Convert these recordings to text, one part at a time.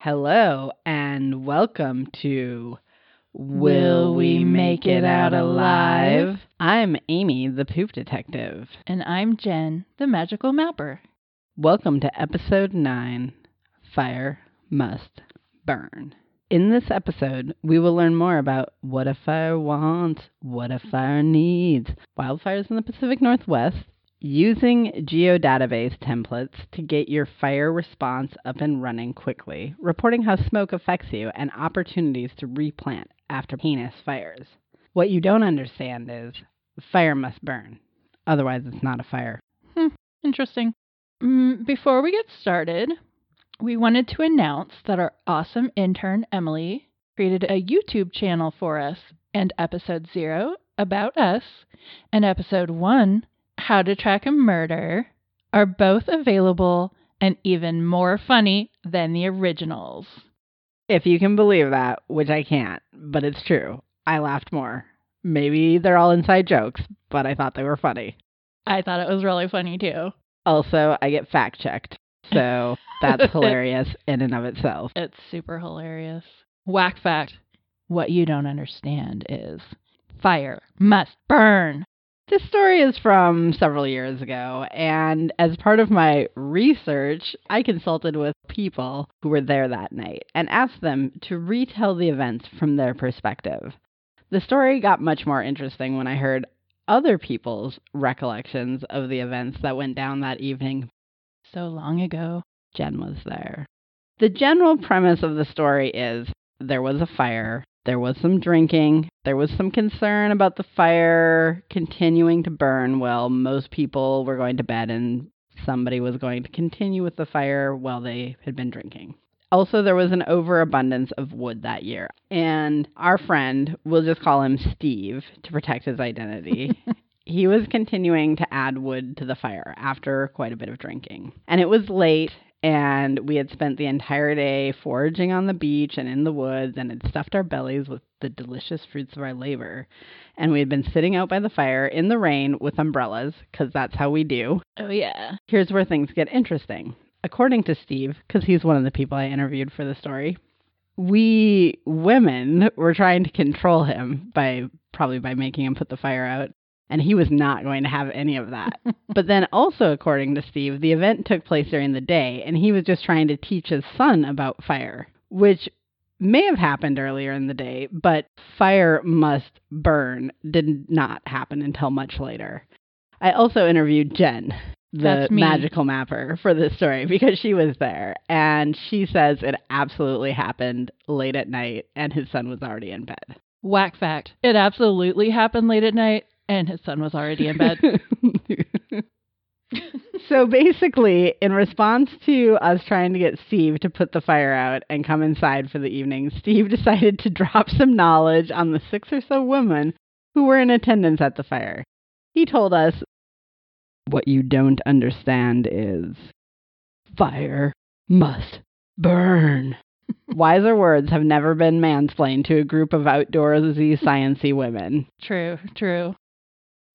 Hello and welcome to Will We Make It Out Alive? I'm Amy, the Poop Detective. And I'm Jen, the magical mapper. Welcome to episode 9 Fire Must Burn. In this episode, we will learn more about what a fire wants, what a fire needs, wildfires in the Pacific Northwest, using geodatabase templates to get your fire response up and running quickly, reporting how smoke affects you, and opportunities to replant after heinous fires. What you don't understand is fire must burn, otherwise, it's not a fire. Hmm, interesting. Mm, before we get started, we wanted to announce that our awesome intern, Emily, created a YouTube channel for us, and episode zero, About Us, and episode one, How to Track a Murder, are both available and even more funny than the originals. If you can believe that, which I can't, but it's true, I laughed more. Maybe they're all inside jokes, but I thought they were funny. I thought it was really funny too. Also, I get fact checked, so that's hilarious in and of itself. It's super hilarious. Whack fact what you don't understand is fire must burn. This story is from several years ago, and as part of my research, I consulted with people who were there that night and asked them to retell the events from their perspective. The story got much more interesting when I heard other people's recollections of the events that went down that evening. So long ago, Jen was there. The general premise of the story is there was a fire, there was some drinking, there was some concern about the fire continuing to burn while most people were going to bed and somebody was going to continue with the fire while they had been drinking. Also, there was an overabundance of wood that year, and our friend, we'll just call him Steve to protect his identity. he was continuing to add wood to the fire after quite a bit of drinking. And it was late, and we had spent the entire day foraging on the beach and in the woods and had stuffed our bellies with the delicious fruits of our labor. And we had been sitting out by the fire in the rain with umbrellas, because that's how we do. Oh, yeah. Here's where things get interesting. According to Steve, because he's one of the people I interviewed for the story, we women were trying to control him by probably by making him put the fire out and he was not going to have any of that. but then, also according to Steve, the event took place during the day, and he was just trying to teach his son about fire, which may have happened earlier in the day, but fire must burn did not happen until much later. I also interviewed Jen, the magical mapper, for this story because she was there, and she says it absolutely happened late at night, and his son was already in bed. Whack fact. It absolutely happened late at night and his son was already in bed. so basically, in response to us trying to get Steve to put the fire out and come inside for the evening, Steve decided to drop some knowledge on the six or so women who were in attendance at the fire. He told us, What you don't understand is fire must burn. Wiser words have never been mansplained to a group of outdoorsy, sciency women. True, true.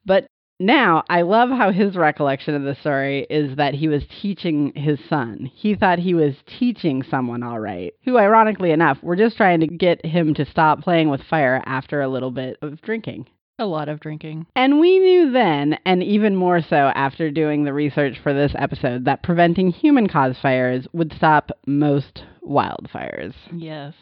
But now I love how his recollection of the story is that he was teaching his son. He thought he was teaching someone all right, who, ironically enough, were just trying to get him to stop playing with fire after a little bit of drinking. A lot of drinking. And we knew then, and even more so after doing the research for this episode, that preventing human caused fires would stop most wildfires. Yes.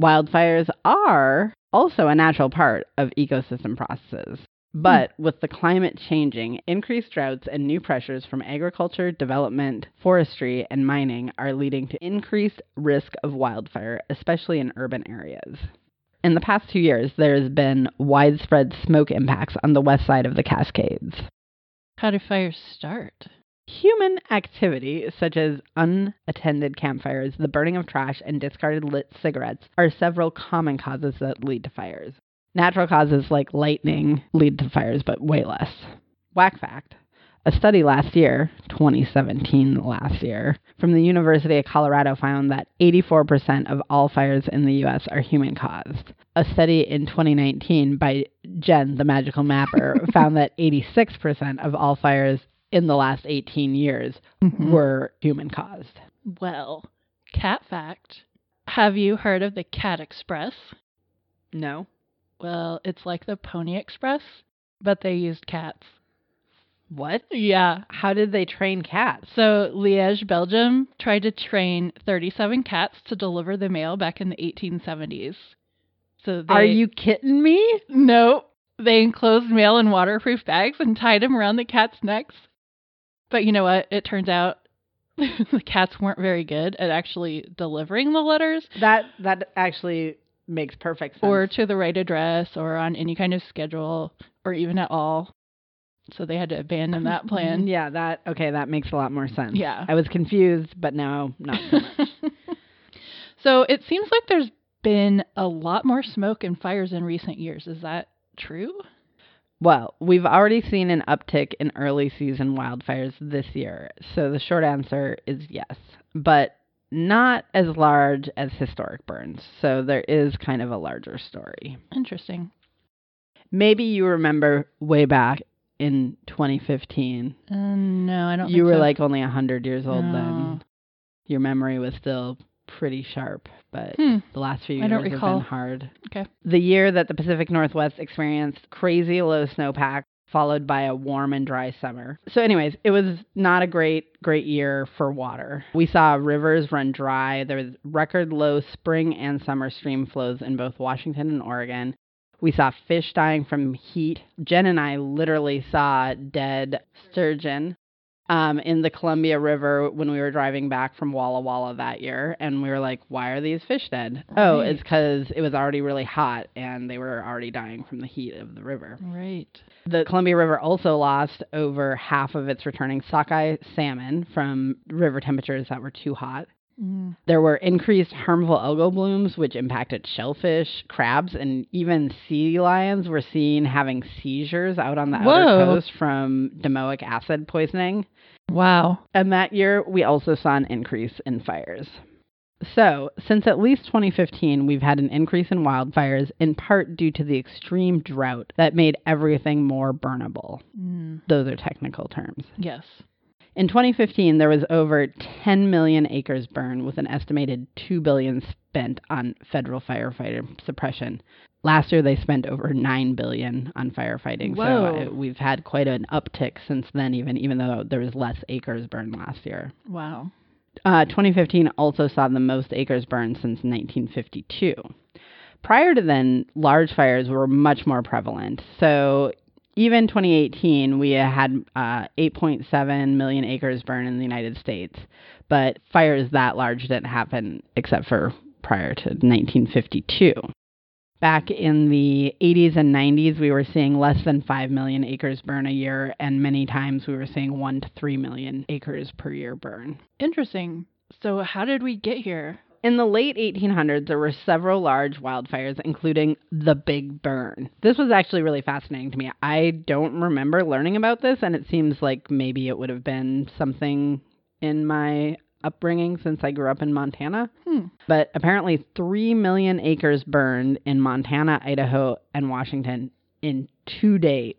Wildfires are also a natural part of ecosystem processes. But with the climate changing, increased droughts and new pressures from agriculture, development, forestry, and mining are leading to increased risk of wildfire, especially in urban areas. In the past two years, there has been widespread smoke impacts on the west side of the Cascades. How do fires start? Human activity, such as unattended campfires, the burning of trash, and discarded lit cigarettes, are several common causes that lead to fires. Natural causes like lightning lead to fires, but way less. Whack fact a study last year, 2017 last year, from the University of Colorado found that 84% of all fires in the US are human caused. A study in 2019 by Jen, the magical mapper, found that 86% of all fires in the last 18 years mm-hmm. were human caused. Well, cat fact Have you heard of the Cat Express? No. Well, it's like the Pony Express, but they used cats. What? Yeah. How did they train cats? So Liège, Belgium tried to train 37 cats to deliver the mail back in the 1870s. So they, Are you kidding me? No, they enclosed mail in waterproof bags and tied them around the cats' necks. But you know what? It turns out the cats weren't very good at actually delivering the letters That that actually makes perfect sense. or to the right address or on any kind of schedule or even at all. So they had to abandon that plan. Yeah, that okay, that makes a lot more sense. Yeah. I was confused, but now not so much. so it seems like there's been a lot more smoke and fires in recent years. Is that true? well, we've already seen an uptick in early season wildfires this year. So the short answer is yes, but not as large as historic burns. So there is kind of a larger story. Interesting. Maybe you remember way back in 2015. Uh, no, I don't. You were so. like only 100 years old No. then. Your memory was still pretty sharp, but Hmm. the last few years have been hard. Okay. The year that the Pacific Northwest experienced crazy low snowpack followed by a warm and dry summer. So anyways, it was not a great great year for water. We saw rivers run dry. There was record low spring and summer stream flows in both Washington and Oregon. We saw fish dying from heat. Jen and I literally saw dead sturgeon um, in the Columbia River when we were driving back from Walla Walla that year. And we were like, why are these fish dead? Oh, it's because it was already really hot and they were already dying from the heat of the river. Right. The Columbia River also lost over half of its returning sockeye salmon from river temperatures that were too hot. Mm. There were increased harmful algal blooms, which impacted shellfish, crabs, and even sea lions were seen having seizures out on the outer coast from domoic acid poisoning. Wow. And that year, we also saw an increase in fires. So, since at least 2015, we've had an increase in wildfires, in part due to the extreme drought that made everything more burnable. Mm. Those are technical terms. Yes. In 2015, there was over 10 million acres burned, with an estimated 2 billion spent on federal firefighter suppression. Last year, they spent over 9 billion on firefighting. Whoa. So uh, we've had quite an uptick since then, even even though there was less acres burned last year. Wow. Uh, 2015 also saw the most acres burned since 1952. Prior to then, large fires were much more prevalent. So even 2018, we had uh, 8.7 million acres burned in the United States, but fires that large didn't happen except for prior to 1952. Back in the 80s and 90s, we were seeing less than 5 million acres burn a year, and many times we were seeing 1 to 3 million acres per year burn. Interesting. So how did we get here? In the late 1800s, there were several large wildfires, including the Big Burn. This was actually really fascinating to me. I don't remember learning about this, and it seems like maybe it would have been something in my upbringing since I grew up in Montana. Hmm. But apparently, 3 million acres burned in Montana, Idaho, and Washington in two days.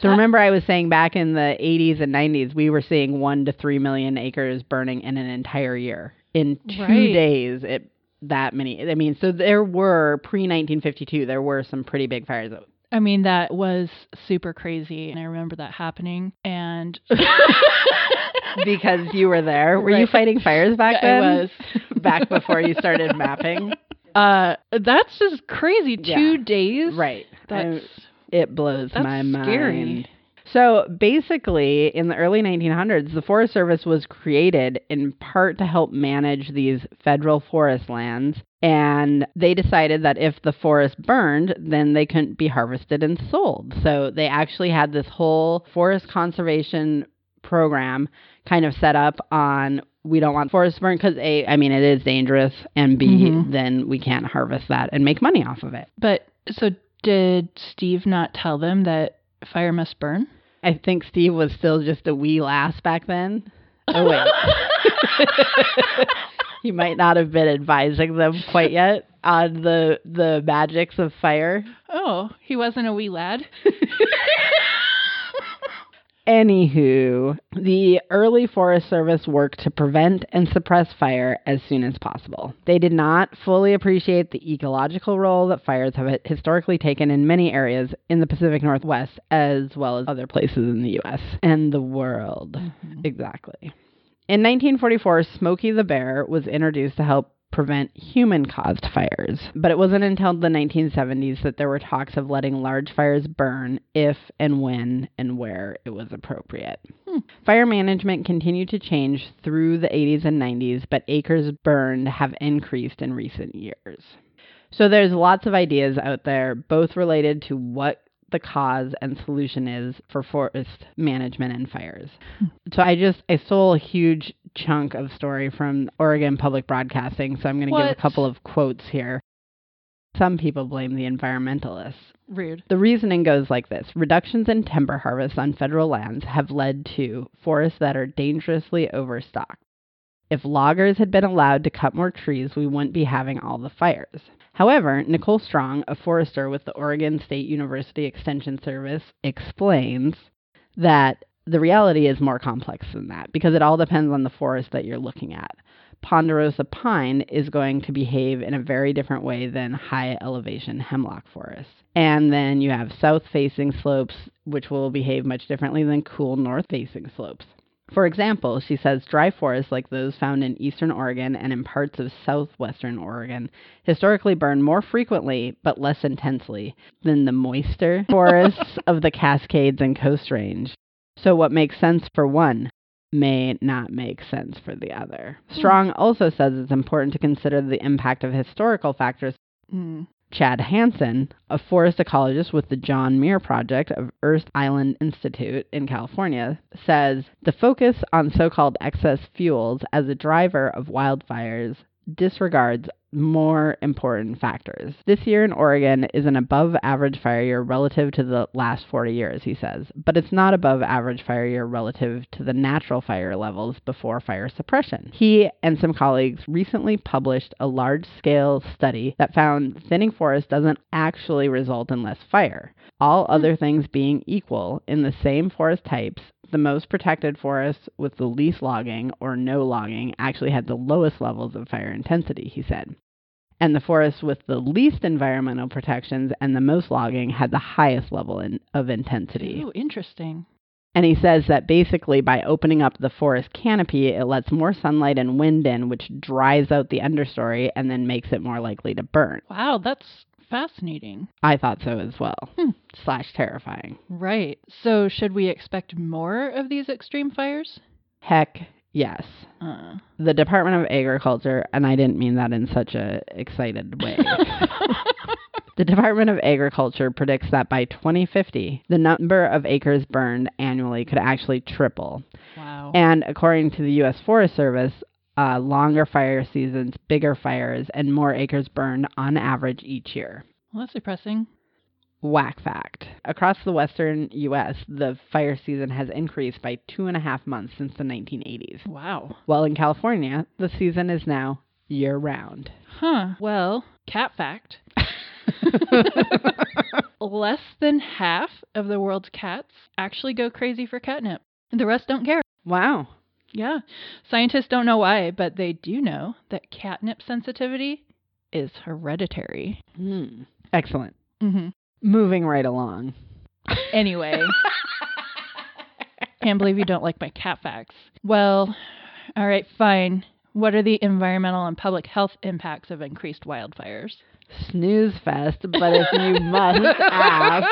So remember, I was saying back in the 80s and 90s, we were seeing 1 to 3 million acres burning in an entire year. In two Right. days, it that many. I mean, so there were pre 1952, there were some pretty big fires. I mean, that was super crazy, and I remember that happening. And because you were there. Were you fighting fires back I then? was. back before you started mapping. uh, that's just crazy. Two days. Right. That's I- it blows that's my mind. So basically, in the early 1900s, the Forest Service was created in part to help manage these federal forest lands. And they decided that if the forest burned, then they couldn't be harvested and sold. So they actually had this whole forest conservation program kind of set up on we don't want forest burn because a I mean it is dangerous and b Mhm. then we can't harvest that and make money off of it. But so did Steve not tell them that fire must burn? I think Steve was still just a wee lass back then. Oh wait. he might not have been advising them quite yet on the the magics of fire. oh, he wasn't a wee lad. Anywho, the early Forest Service worked to prevent and suppress fire as soon as possible. They did not fully appreciate the ecological role that fires have historically taken in many areas in the Pacific Northwest, as well as other places in the U.S. and the world. Mhm. Exactly. In 1944, Smokey the Bear was introduced to help prevent human caused fires. But it wasn't until the 1970s that there were talks of letting large fires burn if and when and where it was appropriate. Hmm. Fire management continued to change through the 80s and 90s, but acres burned have increased in recent years. So there's lots of ideas out there, both related to what the cause and solution is for forest management and fires. So I just I stole a huge chunk of story from Oregon Public Broadcasting, so I'm going to give a couple of quotes here. Some people blame the environmentalists. Rude. The reasoning goes like this Reductions in timber harvests on federal lands have led to forests that are dangerously overstocked. If loggers had been allowed to cut more trees, we wouldn't be having all the fires. However, Nicole Strong, a forester with the Oregon State University Extension Service, explains that the reality is more complex than that because it all depends on the forest that you're looking at. Ponderosa pine is going to behave in a very different way than high elevation hemlock forests. And then you have south facing slopes, which will behave much differently than cool north facing slopes. For example, she says dry forests like those found in eastern Oregon and in parts of southwestern Oregon historically burn more frequently but less intensely than the moister forests of the Cascades and Coast Range. So, what makes sense for one may not make sense for the other. Strong also says it's important to consider the impact of historical factors Mm. Chad Hansen, a forest ecologist with the John Muir Project of Earth Island Institute in California, says the focus on so called excess fuels as a driver of wildfires disregards more important factors. This year in Oregon is an above average fire year relative to the last 40 years, he says, but it's not above average fire year relative to the natural fire levels before fire suppression. He and some colleagues recently published a large scale study that found thinning forest doesn't actually result in less fire. All other things being equal in the same forest types, the most protected forests with the least logging or no logging actually had the lowest levels of fire intensity, he said. And the forests with the least environmental protections and the most logging had the highest level in, of intensity. Ooh, interesting. And he says that basically by opening up the forest canopy, it lets more sunlight and wind in, which dries out the understory and then makes it more likely to burn. Wow, that's fascinating. I thought so as well. Hmm. Slash terrifying. Right. So, should we expect more of these extreme fires? Heck yes. Uh. The Department of Agriculture, and I didn't mean that in such a excited way. The Department of Agriculture predicts that by 2050, the number of acres burned annually could actually triple. wow. And according to the U.S. Forest Service, uh, longer fire seasons, bigger fires, and more acres burned on average each year. well, that's depressing. Whack fact. Across the western U.S., the fire season has increased by two and a half months since the 1980s. Wow. While in California, the season is now year round. Huh. Well, cat fact. Less than half of the world's cats actually go crazy for catnip. The rest don't care. wow. Yeah. Scientists don't know why, but they do know that catnip sensitivity is hereditary. Hmm. Excellent. hmm Moving right along. Anyway, can't believe you don't like my cat facts. Well, all right, fine. What are the environmental and public health impacts of increased wildfires? Snooze fest, but if you must ask.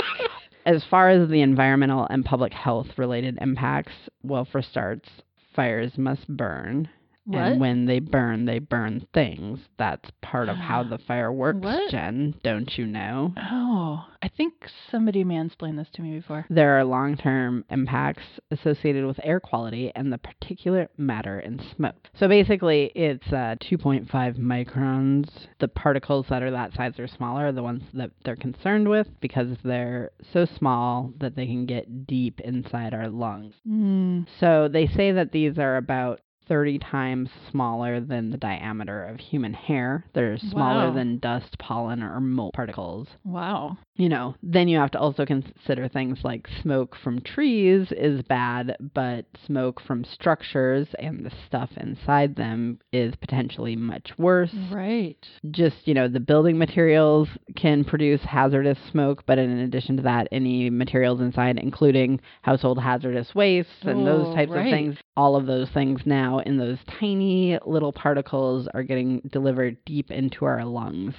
As far as the environmental and public health related impacts, well, for starts, fires must burn. What? And when they burn, they burn things. That's part of how the fire works, What? Jen. Don't you know? Oh, I think somebody mansplained this to me before. There are long term impacts associated with air quality and the particulate matter in smoke. So basically, it's uh, 2.5 microns. The particles that are that size or smaller are the ones that they're concerned with because they're so small that they can get deep inside our lungs. Mm. So they say that these are about 30 times smaller than the diameter of human hair. They're smaller Wow. than dust, pollen, or mold particles. Wow. You know, then you have to also consider things like smoke from trees is bad, but smoke from structures and the stuff inside them is potentially much worse. Right. Just, you know, the building materials can produce hazardous smoke, but in addition to that, any materials inside, including household hazardous waste and those Oh, types right. of things, all of those things now in those tiny little particles are getting delivered deep into our lungs.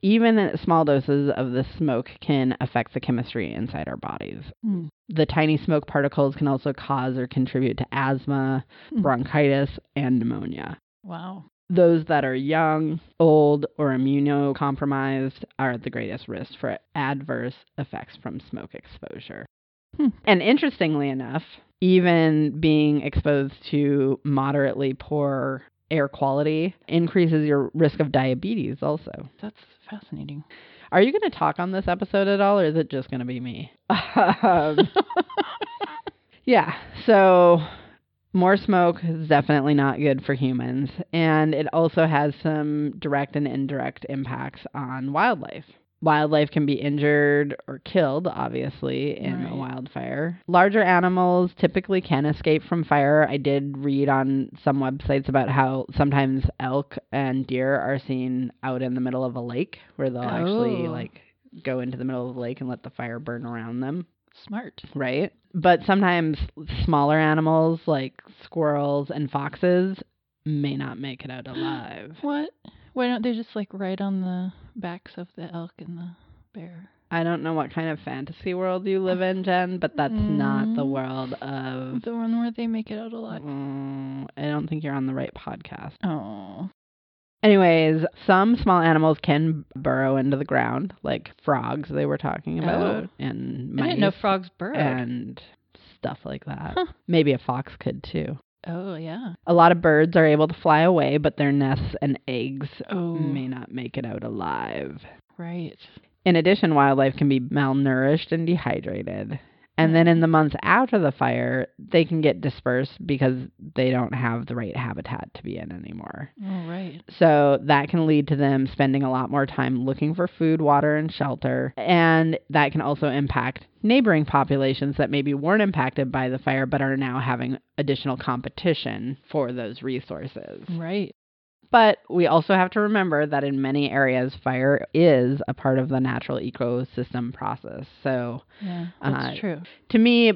Even small doses of the smoke can affect the chemistry inside our bodies. Hmm. The tiny smoke particles can also cause or contribute to asthma, Hmm. bronchitis, and pneumonia. Wow. Those that are young, old, or immunocompromised are at the greatest risk for adverse effects from smoke exposure. Hmm. And interestingly enough, even being exposed to moderately poor air quality increases your risk of diabetes also. That's fascinating. Are you going to talk on this episode at all, or is it just going to be me? Um, yeah, so more smoke is definitely not good for humans, and it also has some direct and indirect impacts on wildlife. Wildlife can be injured or killed, obviously, in a wildfire. Larger animals typically can escape from fire. I did read on some websites about how sometimes elk and deer are seen out in the middle of a lake where they'll actually Oh. like go into the middle of the lake and let the fire burn around them Smart. right? But sometimes smaller animals like squirrels and foxes may not make it out alive. What? Why don't they just like write on the backs of the elk and the bear? I don't know what kind of fantasy world you live in, Jen, but that's not the Mm. world of. The one where they make it out alive. Mm, I don't think you're on the right podcast. Oh. Anyways, some small animals can burrow into the ground, like frogs they were talking about, Oh. and I didn't know frogs burrow and stuff like that. Huh. Maybe a fox could too. Oh yeah. A lot of birds are able to fly away, but their nests and eggs Oh. may not make it out alive. Right. In addition, wildlife can be malnourished and dehydrated. And then in the months after the fire, they can get dispersed because they don't have the right habitat to be in anymore. All right. So that can lead to them spending a lot more time looking for food, water, and shelter. And that can also impact neighboring populations that maybe weren't impacted by the fire but are now having additional competition for those resources. Right. But we also have to remember that in many areas, fire is a part of the natural ecosystem process. So Yeah. That's Uh, true. to me,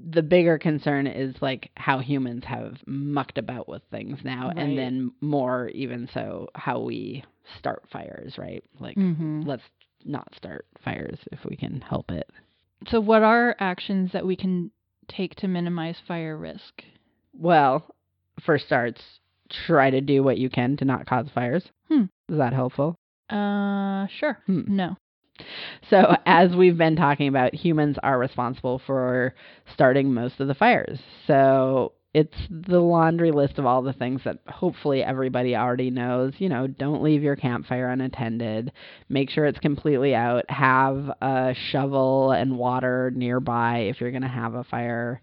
the bigger concern is like how humans have mucked about with things now, Right. and then more even so, how we start fires, right? Like, Mm-hmm. let's not start fires if we can help it. So, what are actions that we can take to minimize fire risk? Well, for starts, try to do what you can to not cause fires. Hmm. Is that helpful? Uh, sure. Hmm. No. So, as we've been talking about, humans are responsible for starting most of the fires. So, it's the laundry list of all the things that hopefully everybody already knows. You know, don't leave your campfire unattended. Make sure it's completely out. Have a shovel and water nearby if you're going to have a fire.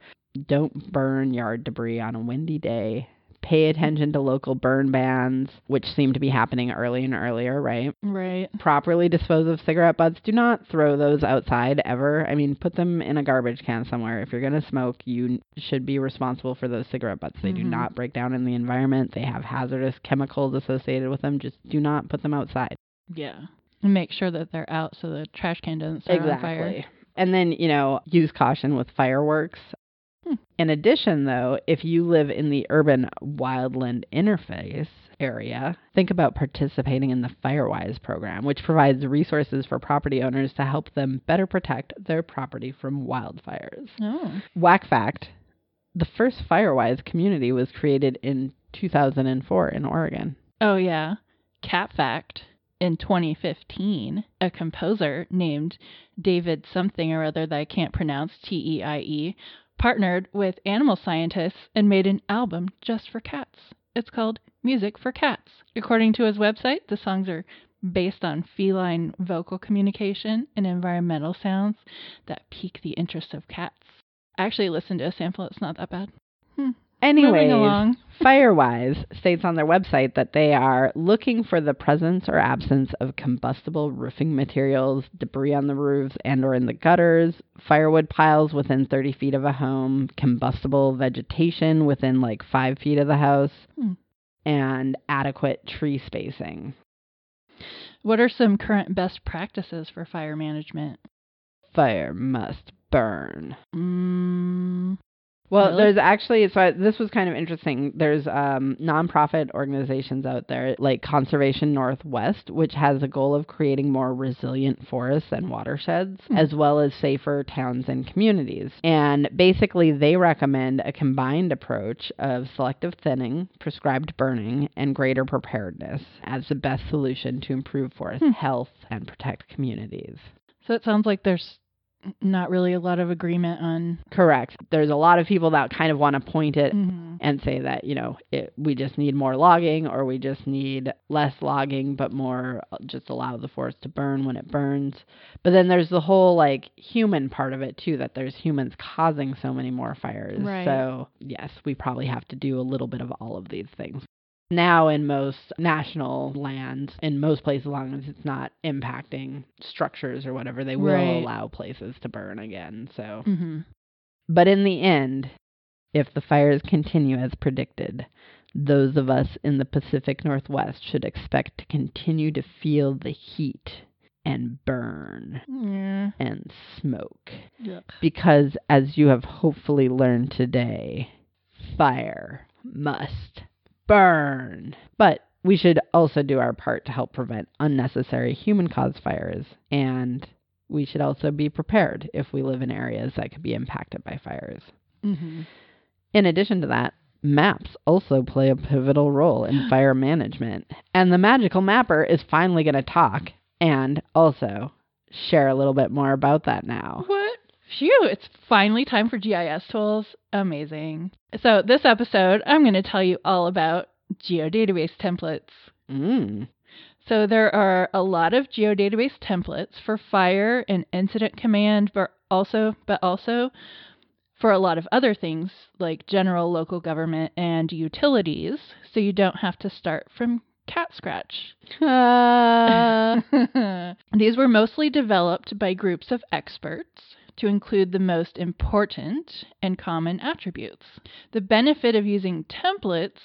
Don't burn yard debris on a windy day. Pay attention to local burn bans, which seem to be happening early and earlier, right? Right. properly dispose of cigarette butts. Do not throw those outside ever. I mean, put them in a garbage can somewhere. If you're going to smoke, you should be responsible for those cigarette butts. They do Mhm. not break down in the environment. They have hazardous chemicals associated with them. Just do not put them outside. Yeah. And make sure that they're out so the trash can doesn't start on fire. Exactly. And then, you know, use caution with fireworks. Hmm. In addition, though, if you live in the urban wildland interface area, think about participating in the Firewise program, which provides resources for property owners to help them better protect their property from wildfires. Oh. Whack fact the first Firewise community was created in 2004 in Oregon. Oh, yeah. Cat fact. In 2015, a composer named David something or other that I can't pronounce, T E I E, partnered with animal scientists and made an album just for cats. It's called Music for Cats. According to his website, the songs are based on feline vocal communication and environmental sounds that pique the interest of cats. I actually listened to a sample, it's not that bad. Moving Anyways, along. Firewise states on their website that they are looking for the presence or absence of combustible roofing materials, debris on the roofs and or in the gutters, firewood piles within 30 feet of a home, combustible vegetation within like 5 feet of the house, Hmm. and adequate tree spacing. What are some current best practices for fire management? Fire must burn. Mm, Well, Really? there's actually so I, this was kind of interesting. There's um, nonprofit organizations out there like Conservation Northwest, which has a goal of creating more resilient forests and watersheds, Hmm. as well as safer towns and communities. And basically, they recommend a combined approach of selective thinning, prescribed burning, and greater preparedness as the best solution to improve forest Hmm. health and protect communities. so it sounds like there's not really a lot of agreement on. Correct. There's a lot of people that kind of want to point it Mhm. and say that you know it, we just need more logging or we just need less logging but more uh, just allow the forest to burn when it burns but then there's the whole like human part of it too that there's humans causing so many more fires Right. so yes we probably have to do a little bit of all of these things now in most national lands in most places as long as it's not impacting structures or whatever they will Right. allow places to burn again so Mhm. but in the end, if the fires continue as predicted, those of us in the Pacific Northwest should expect to continue to feel the heat and burn Yeah. and smoke. Yuck. Because, as you have hopefully learned today, fire must burn. But we should also do our part to help prevent unnecessary human caused fires, and we should also be prepared if we live in areas that could be impacted by fires. Mhm. In addition to that, maps also play a pivotal role in fire management, and the magical mapper is finally going to talk and also share a little bit more about that now. What? Phew, it's finally time for GIS tools. Amazing. So, this episode, I'm going to tell you all about geodatabase templates. Mm. So, there are a lot of geodatabase templates for fire and incident command, but also, but also for a lot of other things like general local government and utilities, so you don't have to start from cat scratch. Uh, These were mostly developed by groups of experts to include the most important and common attributes. The benefit of using templates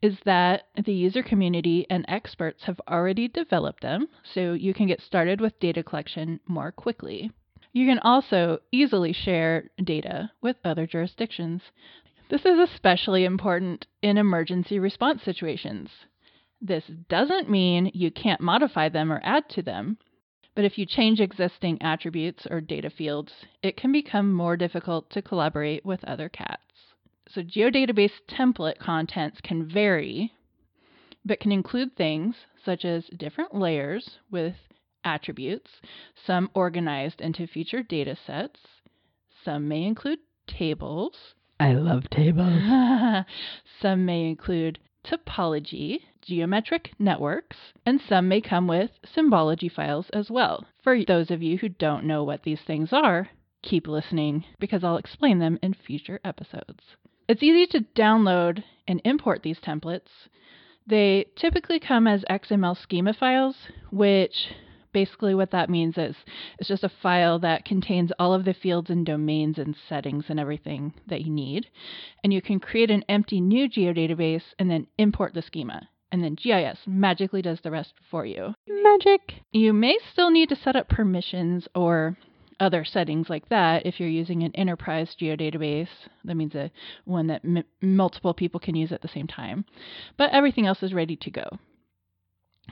is that the user community and experts have already developed them, so you can get started with data collection more quickly. You can also easily share data with other jurisdictions. This is especially important in emergency response situations. This doesn't mean you can't modify them or add to them, but if you change existing attributes or data fields, it can become more difficult to collaborate with other cats. So, geodatabase template contents can vary, but can include things such as different layers with attributes, some organized into featured data sets, some may include tables, I love tables. some may include topology, geometric networks, and some may come with symbology files as well. For those of you who don't know what these things are, keep listening because I'll explain them in future episodes. It's easy to download and import these templates. They typically come as XML schema files, which basically what that means is it's just a file that contains all of the fields and domains and settings and everything that you need. And you can create an empty new geodatabase and then import the schema. And then GIS magically does the rest for you. Magic. You may still need to set up permissions or other settings like that if you're using an enterprise geodatabase. That means a one that m- multiple people can use at the same time. But everything else is ready to go.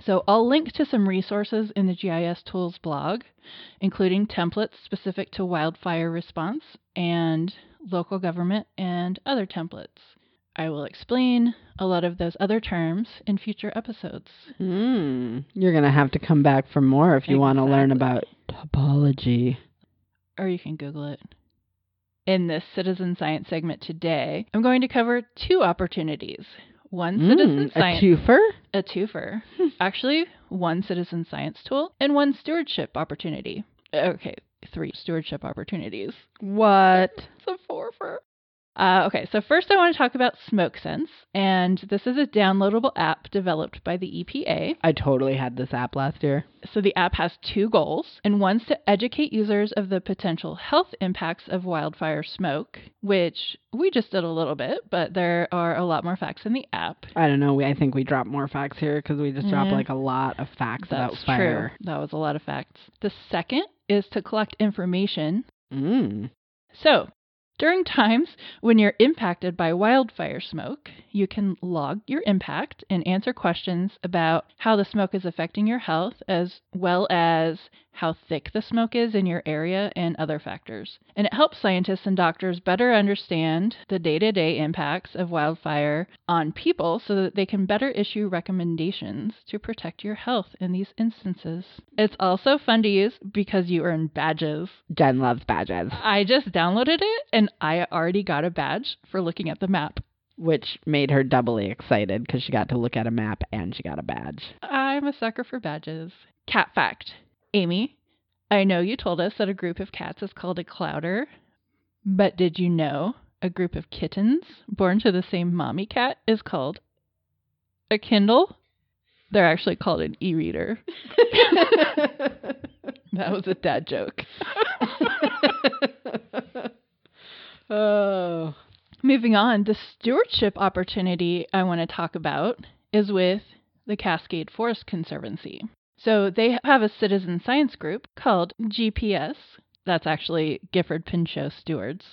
So I'll link to some resources in the GIS Tools blog, including templates specific to wildfire response and local government and other templates. I will explain a lot of those other terms in future episodes. Mm. You're going to have to come back for more if you want to learn about topology. or you can Google it. In this citizen science segment today, I'm going to cover two opportunities. One citizen Mm, a science twofer? a twofer. Actually, one citizen science tool and one stewardship opportunity. Okay, three stewardship opportunities. What? It's a fourfer. Uh, okay, so first I want to talk about SmokeSense, and this is a downloadable app developed by the EPA. I totally had this app last year. So the app has two goals, and one's to educate users of the potential health impacts of wildfire smoke, which we just did a little bit, but there are a lot more facts in the app. I don't know. We, I think we dropped more facts here because we just dropped Yeah. like a lot of facts That's about fire. true. That was a lot of facts. The second is to collect information Mm. So, during times when you're impacted by wildfire smoke, you can log your impact and answer questions about how the smoke is affecting your health, as well as how thick the smoke is in your area and other factors. And it helps scientists and doctors better understand the day to day impacts of wildfire on people so that they can better issue recommendations to protect your health in these instances. It's also fun to use because you earn badges. Jen loves badges, I just downloaded it and I already got a badge for looking at the map. which made her doubly excited because she got to look at a map and she got a badge. I'm a sucker for badges. Cat fact Amy, I know you told us that a group of cats is called a clowder, but did you know a group of kittens born to the same mommy cat is called a Kindle? They're actually called an e reader. That was a dad joke. oh. Moving on, the stewardship opportunity I want to talk about is with the Cascade Forest Conservancy. So they have a citizen science group called GPS. That's actually Gifford Pinchot Stewards,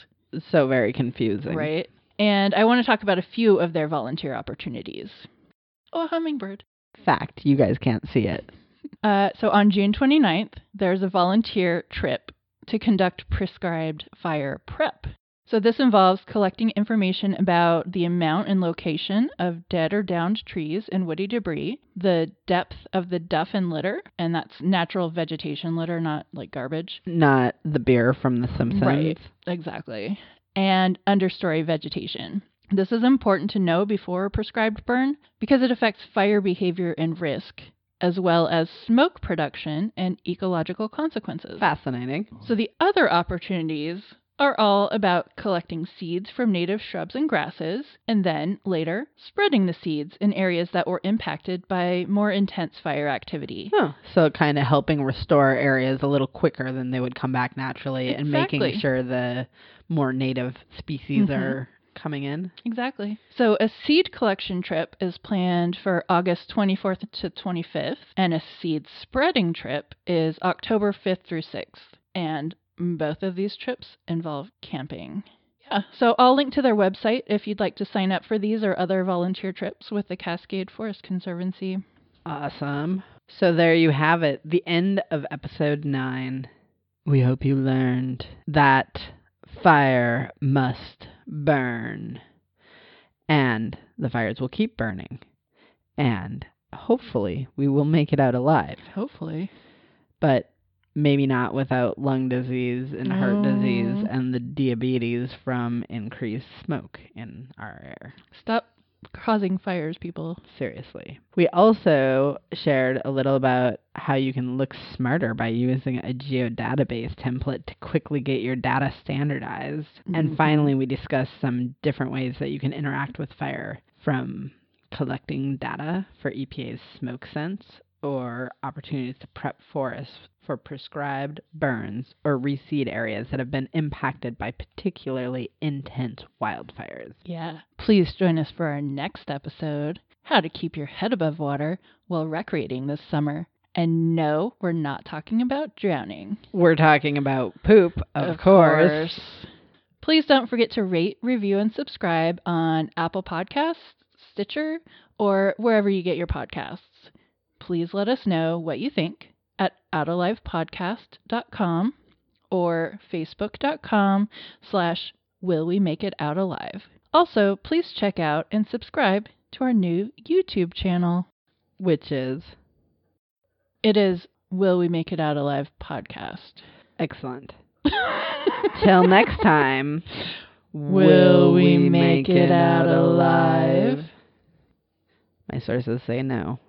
So very confusing. right? And I want to talk about a few of their volunteer opportunities. Oh, a hummingbird. Fact, you guys can't see it. Uh, so on June 29th, there's a volunteer trip to conduct prescribed fire prep. So this involves collecting information about the amount and location of dead or downed trees and woody debris, the depth of the duff and litter, and that's natural vegetation litter, not like garbage. Not the beer from The Simpsons. Right. Exactly. And understory vegetation. This is important to know before a prescribed burn because it affects fire behavior and risk, as well as smoke production and ecological consequences. Fascinating. So the other opportunities are all about collecting seeds from native shrubs and grasses, and then later spreading the seeds in areas that were impacted by more intense fire activity. So kind of helping restore areas a little quicker than they would come back naturally and making sure the more native species Mhm. are coming in. Exactly. So a seed collection trip is planned for August 24th to 25th, and a seed spreading trip is October 5th through 6th. And both of these trips involve camping. Yeah, uh, so I'll link to their website if you'd like to sign up for these or other volunteer trips with the Cascade Forest Conservancy. Awesome. So there you have it, the end of episode 9. We hope you learned that fire must burn. And the fires will keep burning. And hopefully we will make it out alive. Hopefully. But maybe not without lung disease and heart disease Oh. and the diabetes from increased smoke in our air. Stop causing fires, people. Seriously. We also shared a little about how you can look smarter by using a geodatabase template to quickly get your data standardized. Mhm. And finally, we discussed some different ways that you can interact with fire from collecting data for EPA's smoke sense or opportunities to prep forests for prescribed burns or reseed areas that have been impacted by particularly intense wildfires. Yeah. Please join us for our next episode How to Keep Your Head Above Water While Recreating This Summer. And no, we're not talking about drowning. We're talking about poop, of, course. Please don't forget to rate, review, and subscribe on Apple Podcasts, Stitcher, or wherever you get your podcasts. Please let us know what you think at outalivepodcast.com or facebook.com slash will we make it out alive. Also, please check out and subscribe to our new YouTube channel. Which is It is Will We Make It Out Alive podcast. excellent. Till next time, Will we make it out alive? My sources say no.